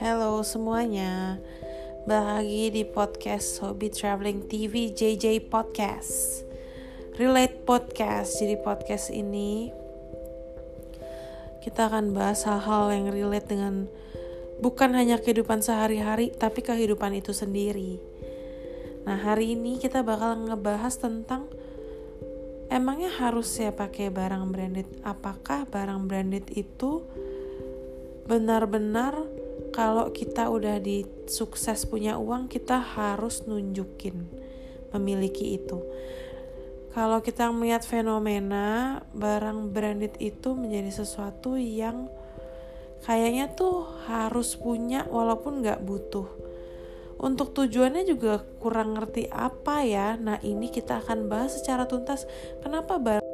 Halo semuanya. Balik di podcast Hobi Traveling TV JJ Podcast. Relate Podcast. Jadi podcast ini Kita akan bahas hal-hal yang relate dengan Bukan hanya kehidupan sehari-hari Tapi kehidupan itu sendiri. Nah hari ini kita bakal ngebahas tentang Emangnya harus ya pakai barang branded? Apakah barang branded itu benar-benar kalau kita udah di sukses punya uang kita harus nunjukin memiliki itu. Kalau kita melihat fenomena barang branded itu menjadi sesuatu yang kayaknya tuh harus punya walaupun nggak butuh. Untuk tujuannya juga kurang ngerti apa ya. Nah ini kita akan bahas secara tuntas kenapa barang